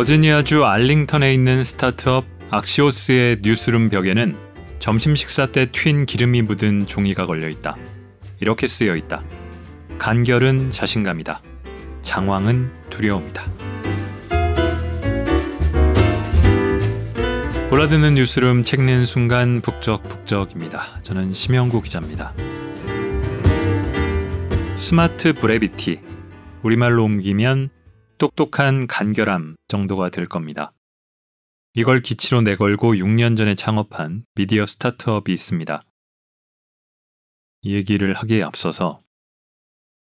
버지니아주 알링턴에 있는 스타트업 악시오스의 뉴스룸 벽에는 점심 식사 때 튄 기름이 묻은 종이가 걸려 있다. 이렇게 쓰여 있다. 간결은 자신감이다. 장황은 두려움이다. 골라듣는 뉴스룸 책 읽는 순간 북적북적입니다. 저는 심영구 기자입니다. 스마트 브레비티. 우리말로 옮기면 똑똑한 간결함 정도가 될 겁니다. 이걸 기치로 내걸고 6년 전에 창업한 미디어 스타트업이 있습니다. 이 얘기를 하기에 앞서서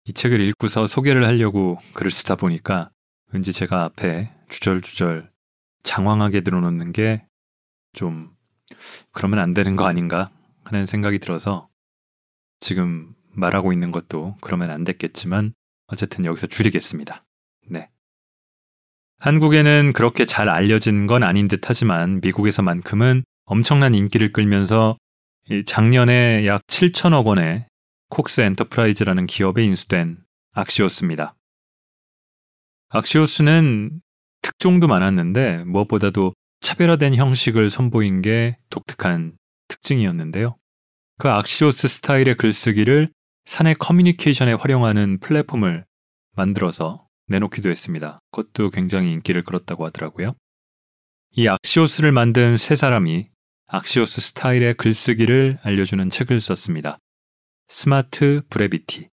이 책을 읽고서 소개를 하려고 글을 쓰다 보니까 왠지 제가 앞에 주절주절 장황하게 들어놓는 게 좀 그러면 안 되는 거 아닌가 하는 생각이 들어서 지금 말하고 있는 것도 그러면 안 됐겠지만 어쨌든 여기서 줄이겠습니다. 네. 한국에는 그렇게 잘 알려진 건 아닌 듯 하지만 미국에서만큼은 엄청난 인기를 끌면서 작년에 약 7천억 원의 콕스 엔터프라이즈라는 기업에 인수된 악시오스입니다. 악시오스는 특종도 많았는데 무엇보다도 차별화된 형식을 선보인 게 독특한 특징이었는데요. 그 악시오스 스타일의 글쓰기를 사내 커뮤니케이션에 활용하는 플랫폼을 만들어서 내놓기도 했습니다. 그것도 굉장히 인기를 끌었다고 하더라고요. 이 악시오스를 만든 세 사람이 악시오스 스타일의 글쓰기를 알려주는 책을 썼습니다. Smart Brevity.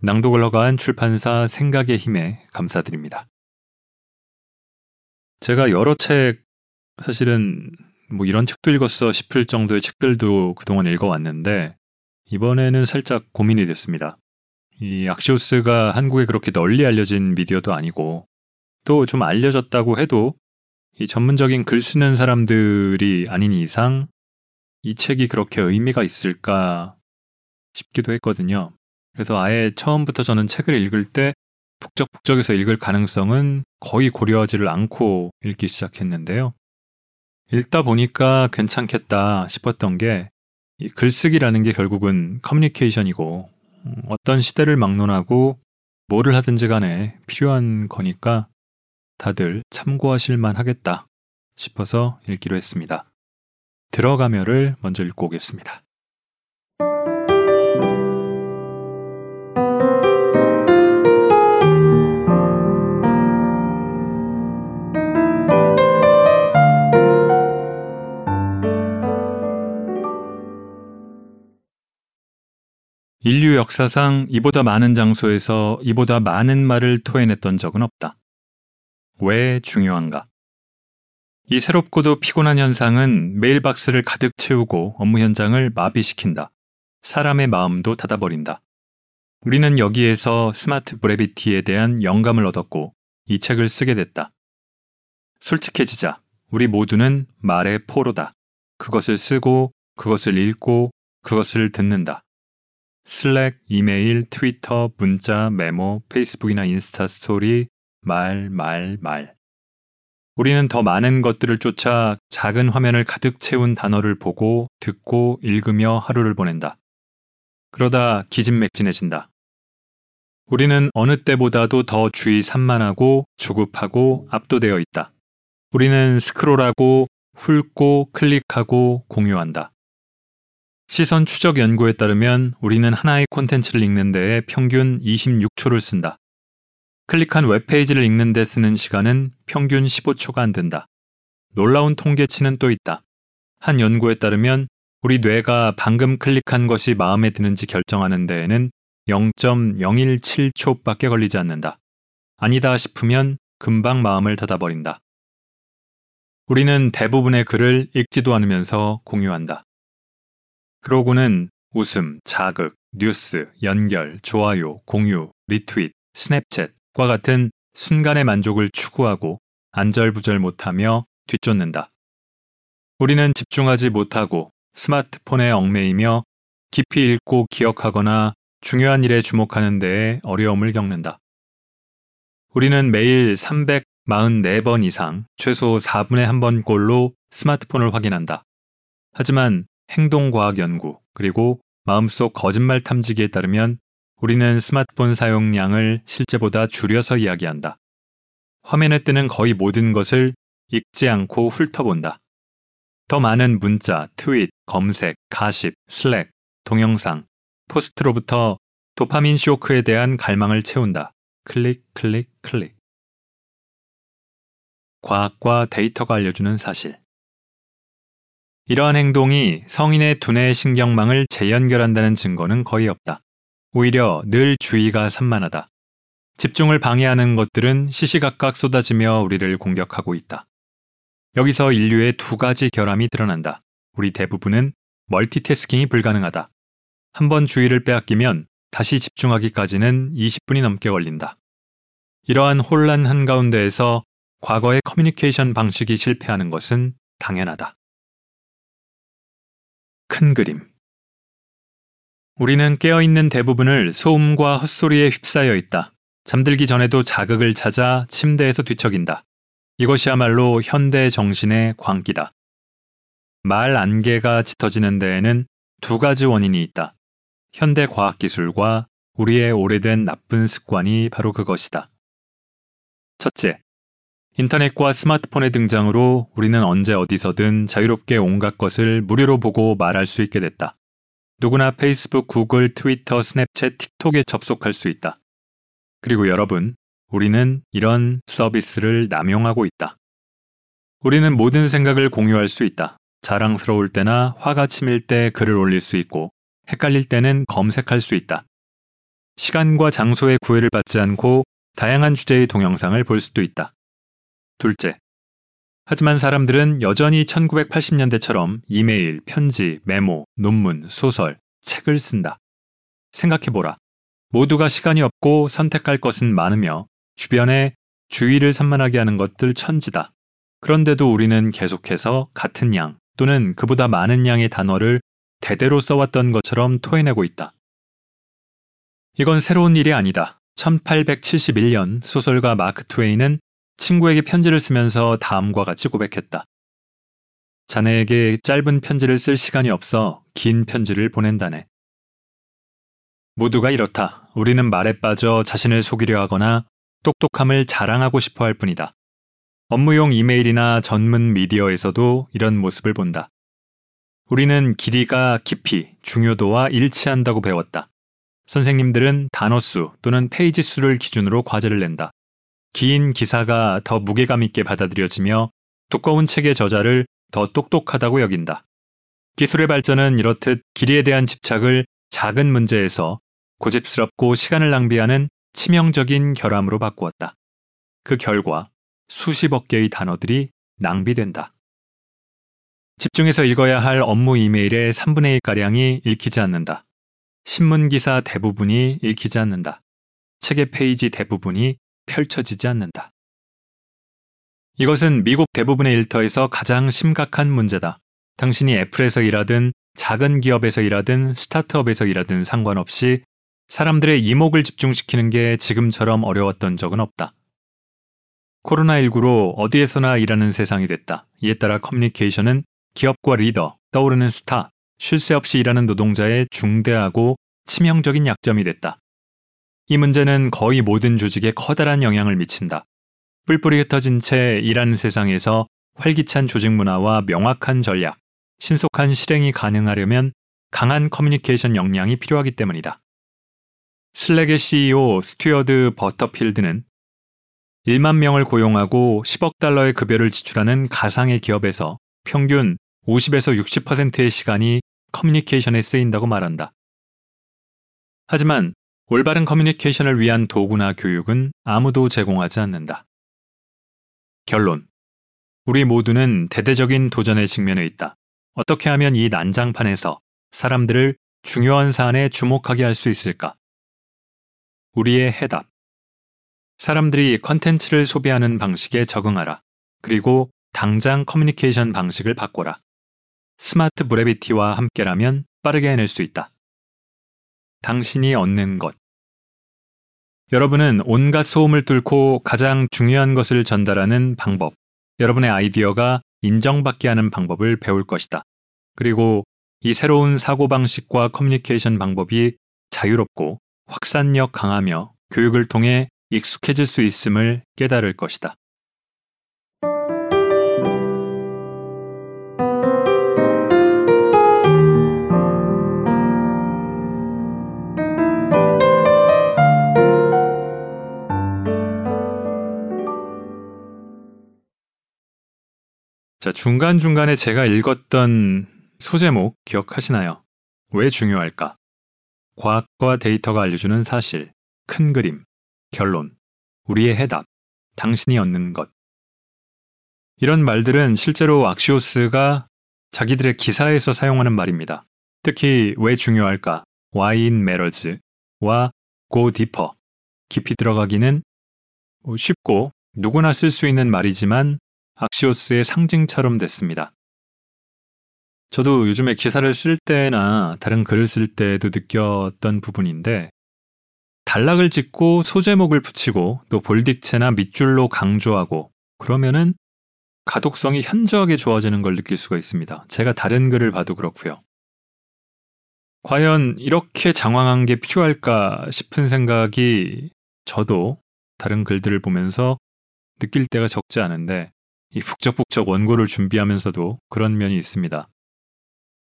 낭독을 허가한 출판사 생각의 힘에 감사드립니다. 제가 여러 책, 사실은 뭐 이런 책도 읽었어 싶을 정도의 책들도 그동안 읽어왔는데, 이번에는 살짝 고민이 됐습니다. 이 악시오스가 한국에 그렇게 널리 알려진 미디어도 아니고 또 좀 알려졌다고 해도 이 전문적인 글 쓰는 사람들이 아닌 이상 이 책이 그렇게 의미가 있을까 싶기도 했거든요. 그래서 아예 처음부터 저는 책을 읽을 때 북적북적해서 읽을 가능성은 거의 고려하지를 않고 읽기 시작했는데요. 읽다 보니까 괜찮겠다 싶었던 게 글쓰기라는 게 결국은 커뮤니케이션이고 어떤 시대를 막론하고 뭐를 하든지 간에 필요한 거니까 다들 참고하실 만 하겠다 싶어서 읽기로 했습니다. 들어가며를 먼저 읽고 오겠습니다. 인류 역사상 이보다 많은 장소에서 이보다 많은 말을 토해냈던 적은 없다. 왜 중요한가? 이 새롭고도 피곤한 현상은 메일 박스를 가득 채우고 업무 현장을 마비시킨다. 사람의 마음도 닫아버린다. 우리는 여기에서 스마트 브레비티에 대한 영감을 얻었고 이 책을 쓰게 됐다. 솔직해지자. 우리 모두는 말의 포로다. 그것을 쓰고, 그것을 읽고, 그것을 듣는다. 슬랙, 이메일, 트위터, 문자, 메모, 페이스북이나 인스타 스토리, 말, 말, 말. 우리는 더 많은 것들을 쫓아 작은 화면을 가득 채운 단어를 보고 듣고 읽으며 하루를 보낸다. 그러다 기진맥진해진다. 우리는 어느 때보다도 더 주의 산만하고 조급하고 압도되어 있다. 우리는 스크롤하고 훑고 클릭하고 공유한다. 시선 추적 연구에 따르면 우리는 하나의 콘텐츠를 읽는 데에 평균 26초를 쓴다. 클릭한 웹페이지를 읽는 데 쓰는 시간은 평균 15초가 안 된다. 놀라운 통계치는 또 있다. 한 연구에 따르면 우리 뇌가 방금 클릭한 것이 마음에 드는지 결정하는 데에는 0.017초밖에 걸리지 않는다. 아니다 싶으면 금방 마음을 닫아버린다. 우리는 대부분의 글을 읽지도 않으면서 공유한다. 그러고는 웃음, 자극, 뉴스, 연결, 좋아요, 공유, 리트윗, 스냅챗과 같은 순간의 만족을 추구하고 안절부절 못하며 뒤쫓는다. 우리는 집중하지 못하고 스마트폰에 얽매이며 깊이 읽고 기억하거나 중요한 일에 주목하는 데에 어려움을 겪는다. 우리는 매일 344번 이상 최소 4분의 1번꼴로 스마트폰을 확인한다. 하지만 행동과학 연구, 그리고 마음속 거짓말 탐지기에 따르면 우리는 스마트폰 사용량을 실제보다 줄여서 이야기한다. 화면에 뜨는 거의 모든 것을 읽지 않고 훑어본다. 더 많은 문자, 트윗, 검색, 가십, 슬랙, 동영상, 포스트로부터 도파민 쇼크에 대한 갈망을 채운다. 클릭, 클릭, 클릭. 과학과 데이터가 알려주는 사실. 이러한 행동이 성인의 두뇌 신경망을 재연결한다는 증거는 거의 없다. 오히려 늘 주의가 산만하다. 집중을 방해하는 것들은 시시각각 쏟아지며 우리를 공격하고 있다. 여기서 인류의 두 가지 결함이 드러난다. 우리 대부분은 멀티태스킹이 불가능하다. 한 번 주의를 빼앗기면 다시 집중하기까지는 20분이 넘게 걸린다. 이러한 혼란 한가운데에서 과거의 커뮤니케이션 방식이 실패하는 것은 당연하다. 큰 그림. 우리는 깨어있는 대부분을 소음과 헛소리에 휩싸여 있다. 잠들기 전에도 자극을 찾아 침대에서 뒤척인다. 이것이야말로 현대 정신의 광기다. 말 안개가 짙어지는 데에는 두 가지 원인이 있다. 현대 과학기술과 우리의 오래된 나쁜 습관이 바로 그것이다. 첫째, 인터넷과 스마트폰의 등장으로 우리는 언제 어디서든 자유롭게 온갖 것을 무료로 보고 말할 수 있게 됐다. 누구나 페이스북, 구글, 트위터, 스냅챗, 틱톡에 접속할 수 있다. 그리고 여러분, 우리는 이런 서비스를 남용하고 있다. 우리는 모든 생각을 공유할 수 있다. 자랑스러울 때나 화가 치밀 때 글을 올릴 수 있고, 헷갈릴 때는 검색할 수 있다. 시간과 장소의 구애를 받지 않고 다양한 주제의 동영상을 볼 수도 있다. 둘째. 하지만 사람들은 여전히 1980년대처럼 이메일, 편지, 메모, 논문, 소설, 책을 쓴다. 생각해보라. 모두가 시간이 없고 선택할 것은 많으며 주변에 주의를 산만하게 하는 것들 천지다. 그런데도 우리는 계속해서 같은 양 또는 그보다 많은 양의 단어를 대대로 써왔던 것처럼 토해내고 있다. 이건 새로운 일이 아니다. 1871년 소설가 마크 트웨이는 친구에게 편지를 쓰면서 다음과 같이 고백했다. 자네에게 짧은 편지를 쓸 시간이 없어 긴 편지를 보낸다네. 모두가 이렇다. 우리는 말에 빠져 자신을 속이려 하거나 똑똑함을 자랑하고 싶어 할 뿐이다. 업무용 이메일이나 전문 미디어에서도 이런 모습을 본다. 우리는 길이가 깊이, 중요도와 일치한다고 배웠다. 선생님들은 단어수 또는 페이지 수를 기준으로 과제를 낸다. 긴 기사가 더 무게감 있게 받아들여지며 두꺼운 책의 저자를 더 똑똑하다고 여긴다. 기술의 발전은 이렇듯 길이에 대한 집착을 작은 문제에서 고집스럽고 시간을 낭비하는 치명적인 결함으로 바꾸었다. 그 결과 수십억 개의 단어들이 낭비된다. 집중해서 읽어야 할 업무 이메일의 3분의 1가량이 읽히지 않는다. 신문 기사 대부분이 읽히지 않는다. 책의 페이지 대부분이 펼쳐지지 않는다. 이것은 미국 대부분의 일터에서 가장 심각한 문제다. 당신이 애플에서 일하든 작은 기업에서 일하든 스타트업에서 일하든 상관없이 사람들의 이목을 집중시키는 게 지금처럼 어려웠던 적은 없다. 코로나19로 어디에서나 일하는 세상이 됐다. 이에 따라 커뮤니케이션은 기업과 리더, 떠오르는 스타, 쉴 새 없이 일하는 노동자의 중대하고 치명적인 약점이 됐다. 이 문제는 거의 모든 조직에 커다란 영향을 미친다. 뿔뿔이 흩어진 채 일하는 세상에서 활기찬 조직 문화와 명확한 전략, 신속한 실행이 가능하려면 강한 커뮤니케이션 역량이 필요하기 때문이다. 슬랙의 CEO 스튜어트 버터필드는 1만 명을 고용하고 10억 달러의 급여를 지출하는 가상의 기업에서 평균 50에서 60%의 시간이 커뮤니케이션에 쓰인다고 말한다. 하지만 올바른 커뮤니케이션을 위한 도구나 교육은 아무도 제공하지 않는다. 결론. 우리 모두는 대대적인 도전에 직면해 있다. 어떻게 하면 이 난장판에서 사람들을 중요한 사안에 주목하게 할 수 있을까? 우리의 해답. 사람들이 컨텐츠를 소비하는 방식에 적응하라. 그리고 당장 커뮤니케이션 방식을 바꿔라. 스마트 브레비티와 함께라면 빠르게 해낼 수 있다. 당신이 얻는 것. 여러분은 온갖 소음을 뚫고 가장 중요한 것을 전달하는 방법, 여러분의 아이디어가 인정받게 하는 방법을 배울 것이다. 그리고 이 새로운 사고방식과 커뮤니케이션 방법이 자유롭고 확산력 강하며 교육을 통해 익숙해질 수 있음을 깨달을 것이다. 자, 중간중간에 제가 읽었던 소제목 기억하시나요? 왜 중요할까? 과학과 데이터가 알려주는 사실, 큰 그림, 결론, 우리의 해답, 당신이 얻는 것. 이런 말들은 실제로 악시오스가 자기들의 기사에서 사용하는 말입니다. 특히 왜 중요할까? Why in Marriage와 Go Deeper, 깊이 들어가기는 쉽고 누구나 쓸 수 있는 말이지만 악시오스의 상징처럼 됐습니다. 저도 요즘에 기사를 쓸 때나 다른 글을 쓸 때도 느꼈던 부분인데 단락을 짓고 소제목을 붙이고 또 볼딕체나 밑줄로 강조하고 그러면은 가독성이 현저하게 좋아지는 걸 느낄 수가 있습니다. 제가 다른 글을 봐도 그렇고요. 과연 이렇게 장황한 게 필요할까 싶은 생각이 저도 다른 글들을 보면서 느낄 때가 적지 않은데 이 북적북적 원고를 준비하면서도 그런 면이 있습니다.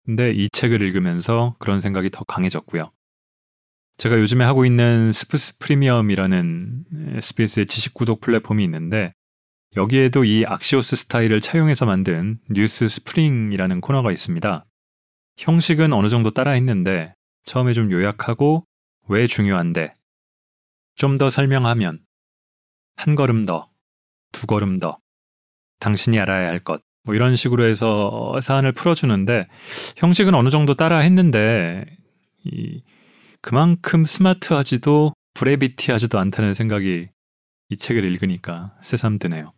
근데 이 책을 읽으면서 그런 생각이 더 강해졌고요. 제가 요즘에 하고 있는 스프스 프리미엄이라는 SBS의 지식 구독 플랫폼이 있는데 여기에도 이 악시오스 스타일을 차용해서 만든 뉴스 스프링이라는 코너가 있습니다. 형식은 어느 정도 따라 했는데 처음에 좀 요약하고 왜 중요한데 좀 더 설명하면 한 걸음 더, 두 걸음 더 당신이 알아야 할 것. 뭐 이런 식으로 해서 사안을 풀어주는데 형식은 어느 정도 따라 했는데 이 그만큼 스마트하지도 브레비티하지도 않다는 생각이 이 책을 읽으니까 새삼 드네요.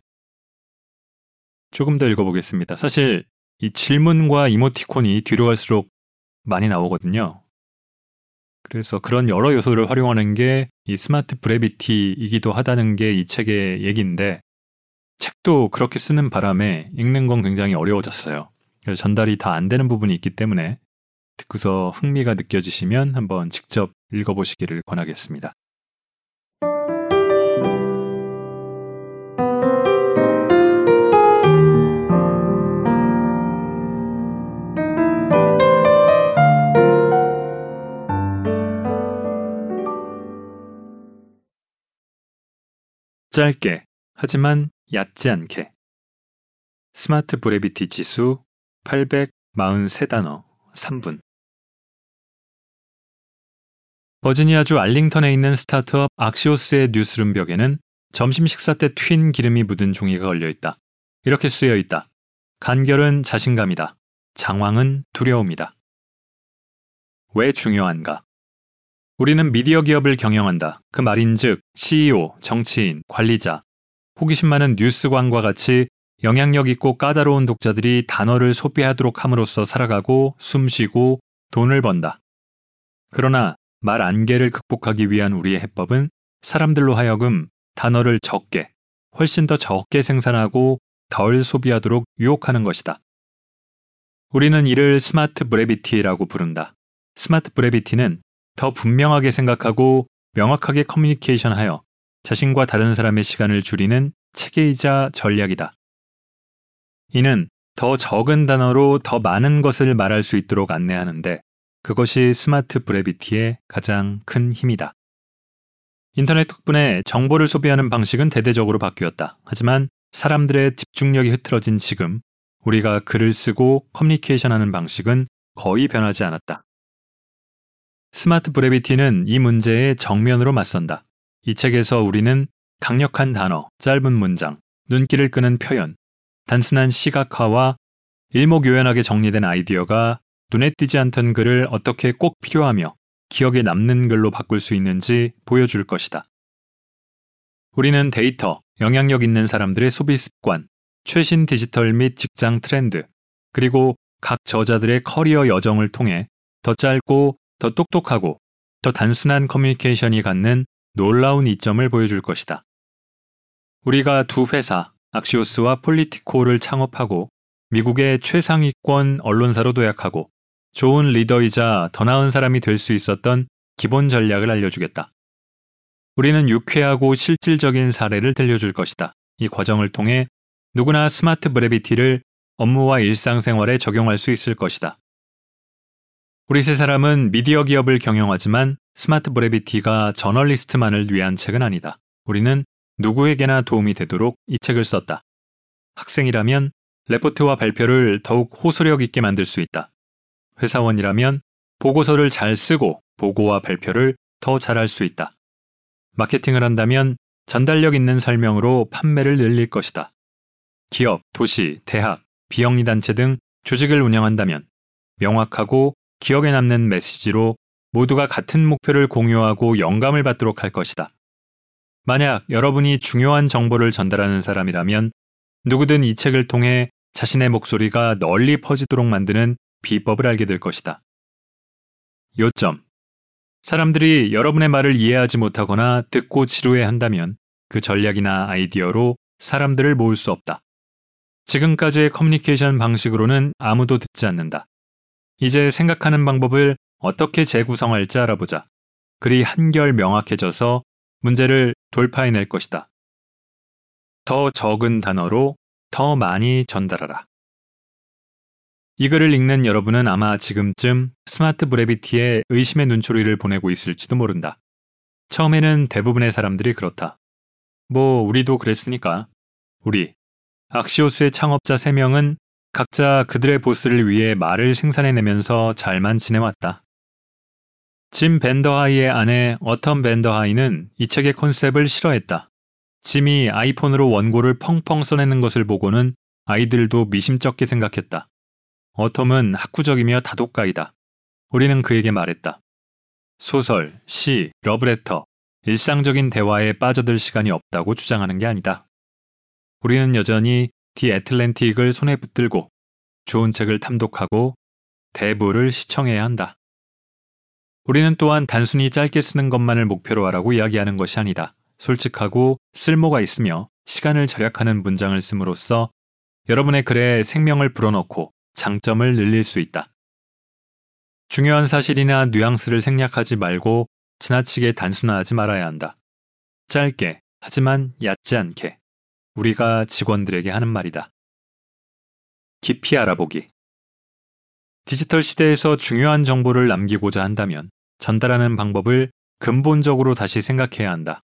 조금 더 읽어보겠습니다. 사실 이 질문과 이모티콘이 뒤로 갈수록 많이 나오거든요. 그래서 그런 여러 요소를 활용하는 게 이 스마트 브레비티이기도 하다는 게 이 책의 얘기인데 책도 그렇게 쓰는 바람에 읽는 건 굉장히 어려워졌어요. 그래서 전달이 다 안 되는 부분이 있기 때문에 듣고서 흥미가 느껴지시면 한번 직접 읽어보시기를 권하겠습니다. 짧게 하지만 얕지 않게 Smart Brevity 지수 843단어 3분 버지니아주 알링턴에 있는 스타트업 악시오스의 뉴스룸 벽에는 점심 식사 때 튄 기름이 묻은 종이가 걸려 있다. 이렇게 쓰여 있다. 간결은 자신감이다. 장황은 두려움이다. 왜 중요한가? 우리는 미디어 기업을 경영한다. 그 말인즉 CEO, 정치인, 관리자, 호기심 많은 뉴스관과 같이 영향력 있고 까다로운 독자들이 단어를 소비하도록 함으로써 살아가고 숨쉬고 돈을 번다. 그러나 말 안개를 극복하기 위한 우리의 해법은 사람들로 하여금 단어를 적게, 훨씬 더 적게 생산하고 덜 소비하도록 유혹하는 것이다. 우리는 이를 Smart Brevity라고 부른다. Smart Brevity는 더 분명하게 생각하고 명확하게 커뮤니케이션하여 자신과 다른 사람의 시간을 줄이는 체계이자 전략이다. 이는 더 적은 단어로 더 많은 것을 말할 수 있도록 안내하는데 그것이 Smart Brevity의 가장 큰 힘이다. 인터넷 덕분에 정보를 소비하는 방식은 대대적으로 바뀌었다. 하지만 사람들의 집중력이 흐트러진 지금 우리가 글을 쓰고 커뮤니케이션 하는 방식은 거의 변하지 않았다. Smart Brevity는 이 문제에 정면으로 맞선다. 이 책에서 우리는 강력한 단어, 짧은 문장, 눈길을 끄는 표현, 단순한 시각화와 일목요연하게 정리된 아이디어가 눈에 띄지 않던 글을 어떻게 꼭 필요하며 기억에 남는 글로 바꿀 수 있는지 보여줄 것이다. 우리는 데이터, 영향력 있는 사람들의 소비 습관, 최신 디지털 및 직장 트렌드, 그리고 각 저자들의 커리어 여정을 통해 더 짧고 더 똑똑하고 더 단순한 커뮤니케이션이 갖는 놀라운 이점을 보여줄 것이다. 우리가 두 회사, 악시오스와 폴리티코를 창업하고 미국의 최상위권 언론사로 도약하고 좋은 리더이자 더 나은 사람이 될 수 있었던 기본 전략을 알려주겠다. 우리는 유쾌하고 실질적인 사례를 들려줄 것이다. 이 과정을 통해 누구나 Smart Brevity를 업무와 일상생활에 적용할 수 있을 것이다. 우리 세 사람은 미디어 기업을 경영하지만 Smart Brevity가 저널리스트만을 위한 책은 아니다. 우리는 누구에게나 도움이 되도록 이 책을 썼다. 학생이라면 레포트와 발표를 더욱 호소력 있게 만들 수 있다. 회사원이라면 보고서를 잘 쓰고 보고와 발표를 더 잘할 수 있다. 마케팅을 한다면 전달력 있는 설명으로 판매를 늘릴 것이다. 기업, 도시, 대학, 비영리 단체 등 조직을 운영한다면 명확하고 기억에 남는 메시지로 모두가 같은 목표를 공유하고 영감을 받도록 할 것이다. 만약 여러분이 중요한 정보를 전달하는 사람이라면 누구든 이 책을 통해 자신의 목소리가 널리 퍼지도록 만드는 비법을 알게 될 것이다. 요점. 사람들이 여러분의 말을 이해하지 못하거나 듣고 지루해 한다면 그 전략이나 아이디어로 사람들을 모을 수 없다. 지금까지의 커뮤니케이션 방식으로는 아무도 듣지 않는다. 이제 생각하는 방법을 어떻게 재구성할지 알아보자. 글이 한결 명확해져서 문제를 돌파해낼 것이다. 더 적은 단어로 더 많이 전달하라. 이 글을 읽는 여러분은 아마 지금쯤 스마트 브레비티에 의심의 눈초리를 보내고 있을지도 모른다. 처음에는 대부분의 사람들이 그렇다. 뭐, 우리도 그랬으니까. 우리, 악시오스의 창업자 3명은 각자 그들의 보스를 위해 말을 생산해내면서 잘만 지내왔다. 짐 벤더하이의 아내 어텀 벤더하이는 이 책의 컨셉을 싫어했다. 짐이 아이폰으로 원고를 펑펑 써내는 것을 보고는 아이들도 미심쩍게 생각했다. 어텀은 학구적이며 다독가이다. 우리는 그에게 말했다. 소설, 시, 러브레터, 일상적인 대화에 빠져들 시간이 없다고 주장하는 게 아니다. 우리는 여전히 디 애틀랜틱을 손에 붙들고 좋은 책을 탐독하고 대부를 시청해야 한다. 우리는 또한 단순히 짧게 쓰는 것만을 목표로 하라고 이야기하는 것이 아니다. 솔직하고 쓸모가 있으며 시간을 절약하는 문장을 씀으로써 여러분의 글에 생명을 불어넣고 장점을 늘릴 수 있다. 중요한 사실이나 뉘앙스를 생략하지 말고 지나치게 단순화하지 말아야 한다. 짧게, 하지만 얕지 않게 우리가 직원들에게 하는 말이다. 깊이 알아보기. 디지털 시대에서 중요한 정보를 남기고자 한다면 전달하는 방법을 근본적으로 다시 생각해야 한다.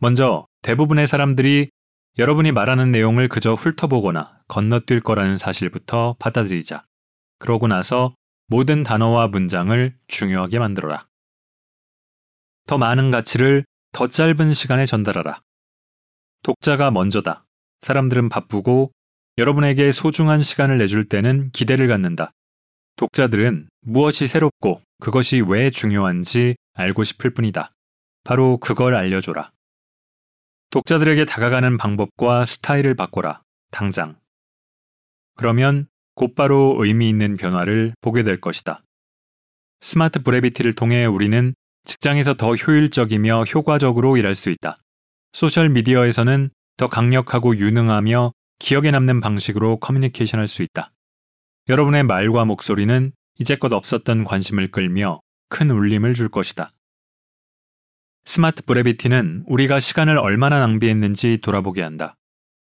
먼저 대부분의 사람들이 여러분이 말하는 내용을 그저 훑어보거나 건너뛸 거라는 사실부터 받아들이자. 그러고 나서 모든 단어와 문장을 중요하게 만들어라. 더 많은 가치를 더 짧은 시간에 전달하라. 독자가 먼저다. 사람들은 바쁘고 여러분에게 소중한 시간을 내줄 때는 기대를 갖는다. 독자들은 무엇이 새롭고 그것이 왜 중요한지 알고 싶을 뿐이다. 바로 그걸 알려줘라. 독자들에게 다가가는 방법과 스타일을 바꿔라. 당장. 그러면 곧바로 의미 있는 변화를 보게 될 것이다. Smart Brevity를 통해 우리는 직장에서 더 효율적이며 효과적으로 일할 수 있다. 소셜 미디어에서는 더 강력하고 유능하며 기억에 남는 방식으로 커뮤니케이션 할수 있다. 여러분의 말과 목소리는 이제껏 없었던 관심을 끌며 큰 울림을 줄 것이다. Smart Brevity는 우리가 시간을 얼마나 낭비했는지 돌아보게 한다.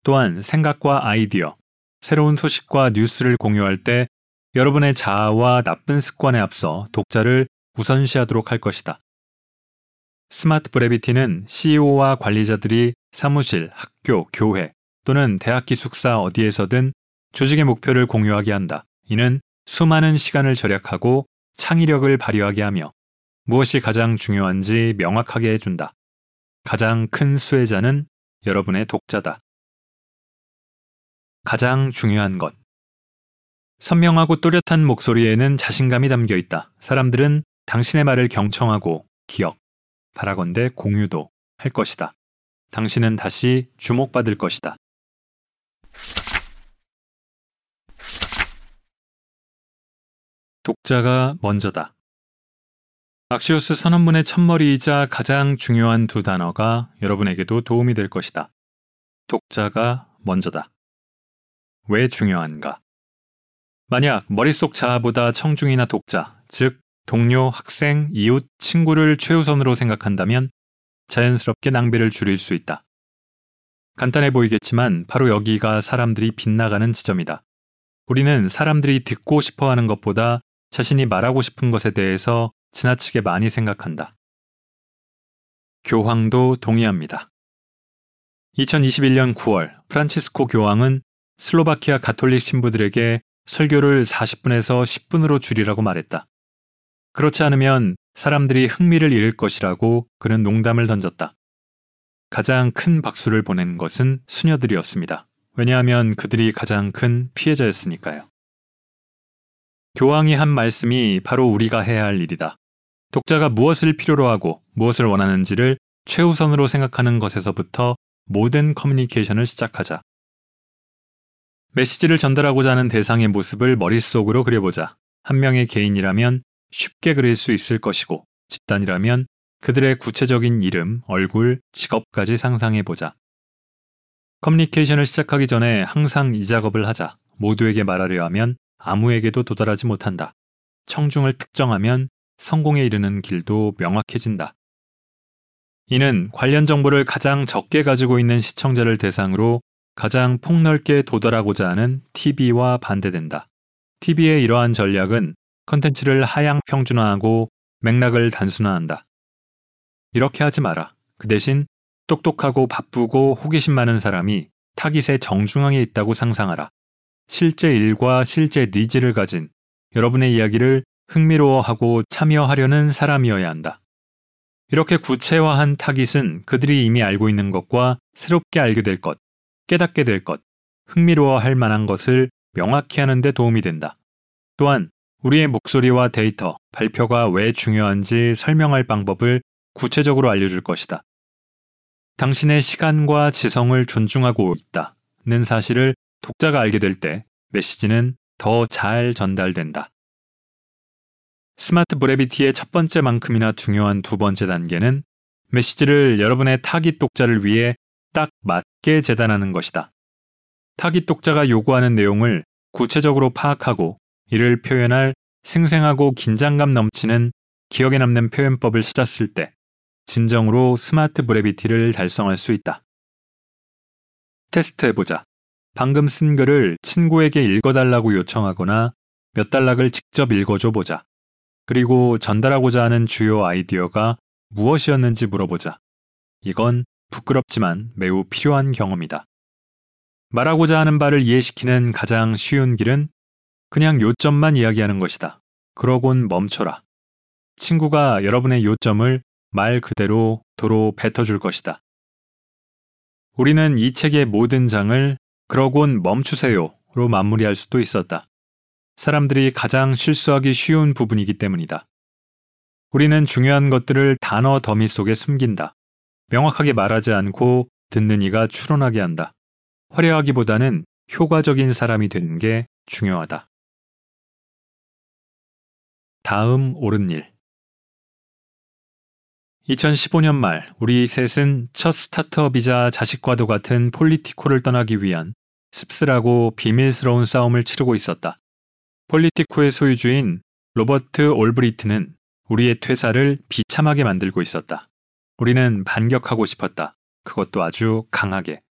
또한 생각과 아이디어, 새로운 소식과 뉴스를 공유할 때 여러분의 자아와 나쁜 습관에 앞서 독자를 우선시하도록 할 것이다. 스마트 브레비티는 CEO와 관리자들이 사무실, 학교, 교회 또는 대학 기숙사 어디에서든 조직의 목표를 공유하게 한다. 이는 수많은 시간을 절약하고 창의력을 발휘하게 하며 무엇이 가장 중요한지 명확하게 해준다. 가장 큰 수혜자는 여러분의 독자다. 가장 중요한 것. 선명하고 또렷한 목소리에는 자신감이 담겨 있다. 사람들은 당신의 말을 경청하고 기억, 바라건대 공유도 할 것이다. 당신은 다시 주목받을 것이다. 독자가 먼저다. 악시오스 선언문의 첫머리이자 가장 중요한 두 단어가 여러분에게도 도움이 될 것이다. 독자가 먼저다. 왜 중요한가? 만약 머릿속 자아보다 청중이나 독자, 즉 동료, 학생, 이웃, 친구를 최우선으로 생각한다면 자연스럽게 낭비를 줄일 수 있다. 간단해 보이겠지만 바로 여기가 사람들이 빗나가는 지점이다. 우리는 사람들이 듣고 싶어 하는 것보다 자신이 말하고 싶은 것에 대해서 지나치게 많이 생각한다. 교황도 동의합니다. 2021년 9월 프란치스코 교황은 슬로바키아 가톨릭 신부들에게 설교를 40분에서 10분으로 줄이라고 말했다. 그렇지 않으면 사람들이 흥미를 잃을 것이라고 그는 농담을 던졌다. 가장 큰 박수를 보낸 것은 수녀들이었습니다. 왜냐하면 그들이 가장 큰 피해자였으니까요. 교황이 한 말씀이 바로 우리가 해야 할 일이다. 독자가 무엇을 필요로 하고 무엇을 원하는지를 최우선으로 생각하는 것에서부터 모든 커뮤니케이션을 시작하자. 메시지를 전달하고자 하는 대상의 모습을 머릿속으로 그려보자. 한 명의 개인이라면 쉽게 그릴 수 있을 것이고, 집단이라면 그들의 구체적인 이름, 얼굴, 직업까지 상상해 보자. 커뮤니케이션을 시작하기 전에 항상 이 작업을 하자. 모두에게 말하려 하면 아무에게도 도달하지 못한다. 청중을 특정하면 성공에 이르는 길도 명확해진다. 이는 관련 정보를 가장 적게 가지고 있는 시청자를 대상으로 가장 폭넓게 도달하고자 하는 TV와 반대된다. TV의 이러한 전략은 컨텐츠를 하향 평준화하고 맥락을 단순화한다. 이렇게 하지 마라. 그 대신 똑똑하고 바쁘고 호기심 많은 사람이 타깃의 정중앙에 있다고 상상하라. 실제 일과 실제 needs를 가진 여러분의 이야기를 흥미로워하고 참여하려는 사람이어야 한다. 이렇게 구체화한 타깃은 그들이 이미 알고 있는 것과 새롭게 알게 될 것, 깨닫게 될 것, 흥미로워할 만한 것을 명확히 하는 데 도움이 된다. 또한 우리의 목소리와 데이터, 발표가 왜 중요한지 설명할 방법을 구체적으로 알려줄 것이다. 당신의 시간과 지성을 존중하고 있다는 사실을 독자가 알게 될 때 메시지는 더 잘 전달된다. Smart Brevity의 첫 번째만큼이나 중요한 두 번째 단계는 메시지를 여러분의 타깃 독자를 위해 딱 맞게 재단하는 것이다. 타깃 독자가 요구하는 내용을 구체적으로 파악하고 이를 표현할 생생하고 긴장감 넘치는 기억에 남는 표현법을 찾았을 때 진정으로 Smart Brevity를 달성할 수 있다. 테스트해보자. 방금 쓴 글을 친구에게 읽어달라고 요청하거나 몇 단락을 직접 읽어줘 보자. 그리고 전달하고자 하는 주요 아이디어가 무엇이었는지 물어보자. 이건 부끄럽지만 매우 필요한 경험이다. 말하고자 하는 바를 이해시키는 가장 쉬운 길은 그냥 요점만 이야기하는 것이다. 그러곤 멈춰라. 친구가 여러분의 요점을 말 그대로 도로 뱉어줄 것이다. 우리는 이 책의 모든 장을 그러곤 멈추세요로 마무리할 수도 있었다. 사람들이 가장 실수하기 쉬운 부분이기 때문이다. 우리는 중요한 것들을 단어 더미 속에 숨긴다. 명확하게 말하지 않고 듣는 이가 추론하게 한다. 화려하기보다는 효과적인 사람이 되는 게 중요하다. 다음 옳은 일. 2015년 말 우리 셋은 첫 스타트업이자 자식과도 같은 폴리티코를 떠나기 위한 씁쓸하고 비밀스러운 싸움을 치르고 있었다. 폴리티코의 소유주인 로버트 올브리튼은 우리의 퇴사를 비참하게 만들고 있었다. 우리는 반격하고 싶었다. 그것도 아주 강하게.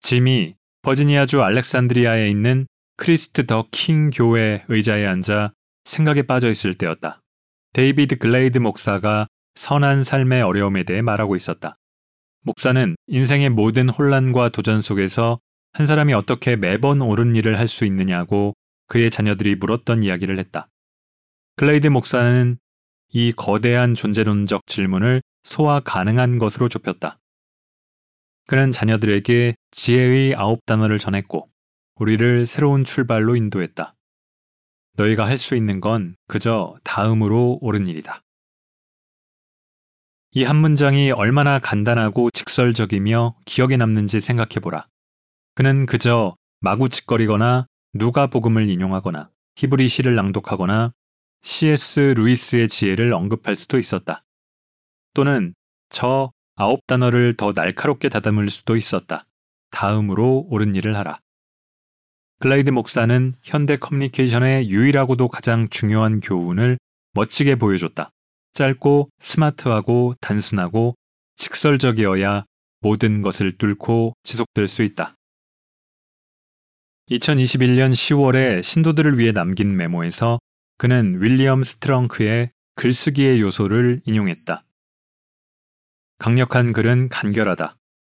짐이 버지니아주 알렉산드리아에 있는 Christ the King 교회 의자에 앉아 생각에 빠져 있을 때였다. 데이비드 글레이드 목사가 선한 삶의 어려움에 대해 말하고 있었다. 목사는 인생의 모든 혼란과 도전 속에서 한 사람이 어떻게 매번 옳은 일을 할 수 있느냐고 그의 자녀들이 물었던 이야기를 했다. 글레이드 목사는 이 거대한 존재론적 질문을 소화 가능한 것으로 좁혔다. 그는 자녀들에게 지혜의 아홉 단어를 전했고 우리를 새로운 출발로 인도했다. 너희가 할 수 있는 건 그저 다음으로 옳은 일이다. 이 한 문장이 얼마나 간단하고 직설적이며 기억에 남는지 생각해보라. 그는 그저 마구짓거리거나 누가 복음을 인용하거나 히브리 시를 낭독하거나 C.S. 루이스의 지혜를 언급할 수도 있었다. 또는 저 아홉 단어를 더 날카롭게 다듬을 수도 있었다. 다음으로 옳은 일을 하라. 글레이드 목사는 현대 커뮤니케이션의 유일하고도 가장 중요한 교훈을 멋지게 보여줬다. 짧고 스마트하고 단순하고 직설적이어야 모든 것을 뚫고 지속될 수 있다. 2021년 10월에 신도들을 위해 남긴 메모에서 그는 윌리엄 스트렁크의 글쓰기의 요소를 인용했다. 강력한 글은 간결하다.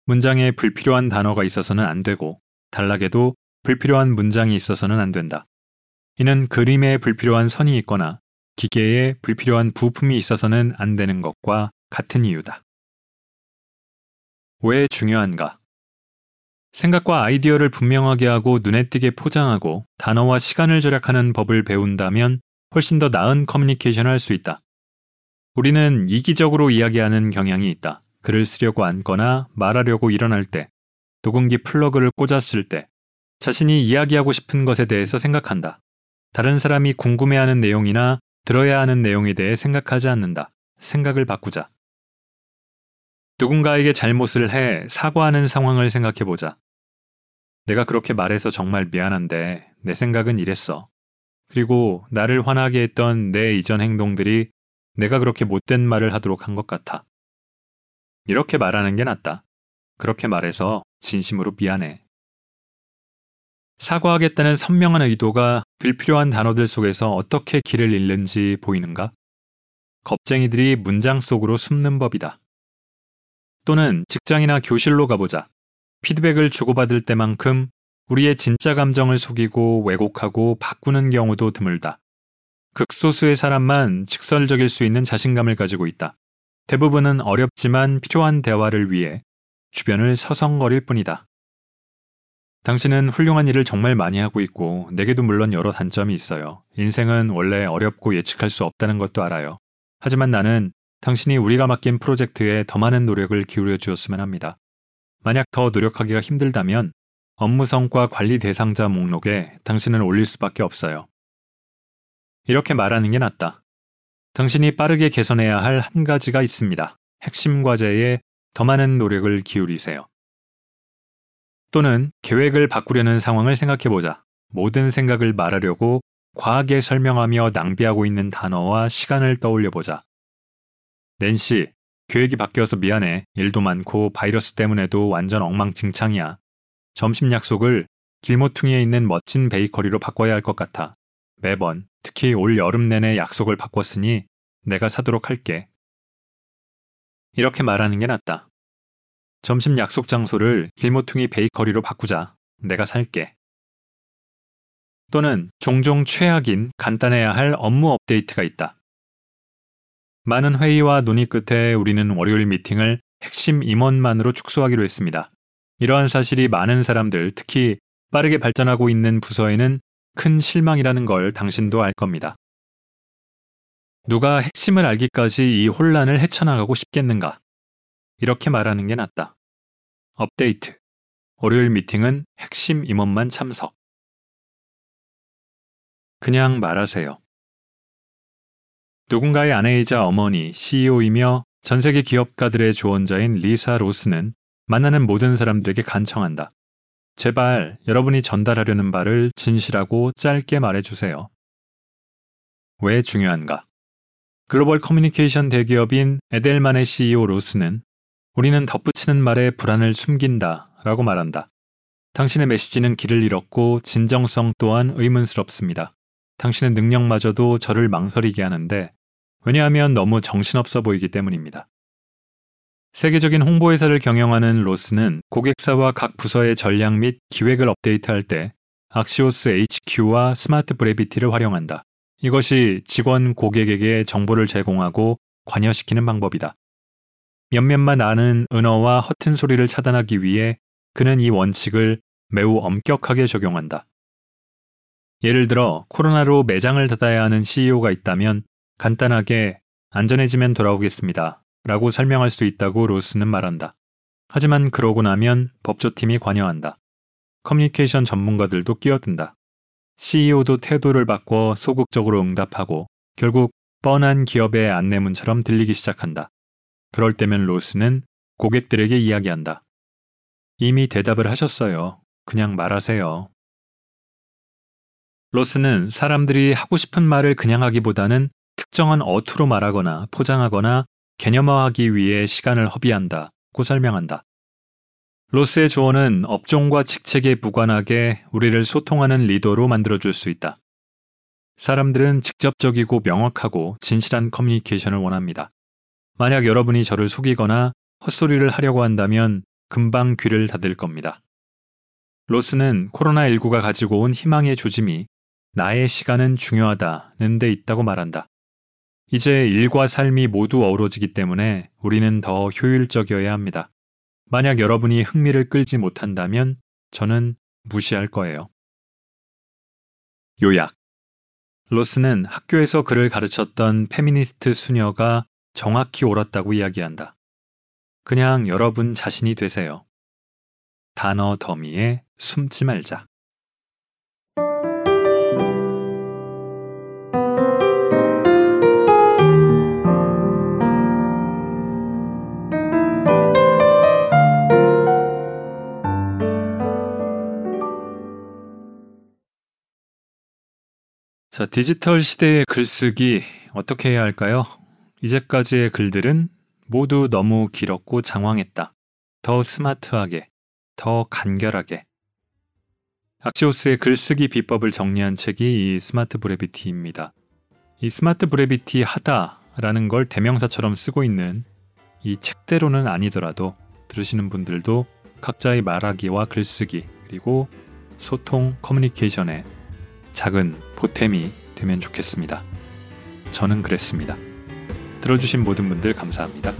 문장에 불필요한 단어가 있어서는 안 되고 단락에도 불필요한 문장이 있어서는 안 된다. 이는 그림에 불필요한 선이 있거나 기계에 불필요한 부품이 있어서는 안 되는 것과 같은 이유다. 왜 중요한가? 생각과 아이디어를 분명하게 하고 눈에 띄게 포장하고 단어와 시간을 절약하는 법을 배운다면 훨씬 더 나은 커뮤니케이션을 할 수 있다. 우리는 이기적으로 이야기하는 경향이 있다. 글을 쓰려고 앉거나 말하려고 일어날 때, 녹음기 플러그를 꽂았을 때, 자신이 이야기하고 싶은 것에 대해서 생각한다. 다른 사람이 궁금해하는 내용이나 들어야 하는 내용에 대해 생각하지 않는다. 생각을 바꾸자. 누군가에게 잘못을 해 사과하는 상황을 생각해보자. 내가 그렇게 말해서 정말 미안한데 내 생각은 이랬어. 그리고 나를 화나게 했던 내 이전 행동들이 내가 그렇게 못된 말을 하도록 한 것 같아. 이렇게 말하는 게 낫다. 그렇게 말해서 진심으로 미안해. 사과하겠다는 선명한 의도가 불필요한 단어들 속에서 어떻게 길을 잃는지 보이는가? 겁쟁이들이 문장 속으로 숨는 법이다. 또는 직장이나 교실로 가보자. 피드백을 주고받을 때만큼 우리의 진짜 감정을 속이고 왜곡하고 바꾸는 경우도 드물다. 극소수의 사람만 직설적일 수 있는 자신감을 가지고 있다. 대부분은 어렵지만 필요한 대화를 위해 주변을 서성거릴 뿐이다. 당신은 훌륭한 일을 정말 많이 하고 있고 내게도 물론 여러 단점이 있어요. 인생은 원래 어렵고 예측할 수 없다는 것도 알아요. 하지만 나는 당신이 우리가 맡긴 프로젝트에 더 많은 노력을 기울여 주었으면 합니다. 만약 더 노력하기가 힘들다면 업무 성과 관리 대상자 목록에 당신을 올릴 수밖에 없어요. 이렇게 말하는 게 낫다. 당신이 빠르게 개선해야 할 한 가지가 있습니다. 핵심 과제에 더 많은 노력을 기울이세요. 또는 계획을 바꾸려는 상황을 생각해보자. 모든 생각을 말하려고 과하게 설명하며 낭비하고 있는 단어와 시간을 떠올려보자. 낸시, 계획이 바뀌어서 미안해. 일도 많고 바이러스 때문에도 완전 엉망진창이야. 점심 약속을 길모퉁이에 있는 멋진 베이커리로 바꿔야 할 것 같아. 매번, 특히 올 여름 내내 약속을 바꿨으니 내가 사도록 할게. 이렇게 말하는 게 낫다. 점심 약속 장소를 길모퉁이 베이커리로 바꾸자. 내가 살게. 또는 종종 최악인 간단해야 할 업무 업데이트가 있다. 많은 회의와 논의 끝에 우리는 월요일 미팅을 핵심 임원만으로 축소하기로 했습니다. 이러한 사실이 많은 사람들, 특히 빠르게 발전하고 있는 부서에는 큰 실망이라는 걸 당신도 알 겁니다. 누가 핵심을 알기까지 이 혼란을 헤쳐나가고 싶겠는가? 이렇게 말하는 게 낫다. 업데이트. 월요일 미팅은 핵심 임원만 참석. 그냥 말하세요. 누군가의 아내이자 어머니, CEO이며 전 세계 기업가들의 조언자인 리사 로스는 만나는 모든 사람들에게 간청한다. 제발 여러분이 전달하려는 바를 진실하고 짧게 말해주세요. 왜 중요한가? 글로벌 커뮤니케이션 대기업인 에델만의 CEO 로스는 우리는 덧붙이는 말에 불안을 숨긴다 라고 말한다. 당신의 메시지는 길을 잃었고 진정성 또한 의문스럽습니다. 당신의 능력마저도 저를 망설이게 하는데 왜냐하면 너무 정신없어 보이기 때문입니다. 세계적인 홍보회사를 경영하는 로스는 고객사와 각 부서의 전략 및 기획을 업데이트할 때 악시오스 HQ와 스마트 브레비티를 활용한다. 이것이 직원 고객에게 정보를 제공하고 관여시키는 방법이다. 몇몇만 아는 은어와 허튼 소리를 차단하기 위해 그는 이 원칙을 매우 엄격하게 적용한다. 예를 들어 코로나로 매장을 닫아야 하는 CEO가 있다면 간단하게 안전해지면 돌아오겠습니다. 라고 설명할 수 있다고 로스는 말한다. 하지만 그러고 나면 법조팀이 관여한다. 커뮤니케이션 전문가들도 끼어든다. CEO도 태도를 바꿔 소극적으로 응답하고 결국 뻔한 기업의 안내문처럼 들리기 시작한다. 그럴 때면 로스는 고객들에게 이야기한다. 이미 대답을 하셨어요. 그냥 말하세요. 로스는 사람들이 하고 싶은 말을 그냥 하기보다는 특정한 어투로 말하거나 포장하거나 개념화하기 위해 시간을 허비한다고 설명한다. 로스의 조언은 업종과 직책에 무관하게 우리를 소통하는 리더로 만들어줄 수 있다. 사람들은 직접적이고 명확하고 진실한 커뮤니케이션을 원합니다. 만약 여러분이 저를 속이거나 헛소리를 하려고 한다면 금방 귀를 닫을 겁니다. 로스는 코로나19가 가지고 온 희망의 조짐이 나의 시간은 중요하다는 데 있다고 말한다. 이제 일과 삶이 모두 어우러지기 때문에 우리는 더 효율적이어야 합니다. 만약 여러분이 흥미를 끌지 못한다면 저는 무시할 거예요. 요약. 로스는 학교에서 그를 가르쳤던 페미니스트 수녀가 정확히 옳았다고 이야기한다. 그냥 여러분 자신이 되세요. 단어 더미에 숨지 말자. 자, 디지털 시대의 글쓰기 어떻게 해야 할까요? 이제까지의 글들은 모두 너무 길었고 장황했다. 더 스마트하게, 더 간결하게. 악시오스의 글쓰기 비법을 정리한 책이 이 Smart Brevity입니다. 이 Smart Brevity 하다라는 걸 대명사처럼 쓰고 있는 이 책대로는 아니더라도 들으시는 분들도 각자의 말하기와 글쓰기 그리고 소통 커뮤니케이션에 작은 보탬이 되면 좋겠습니다. 저는 그랬습니다. 들어주신 모든 분들 감사합니다.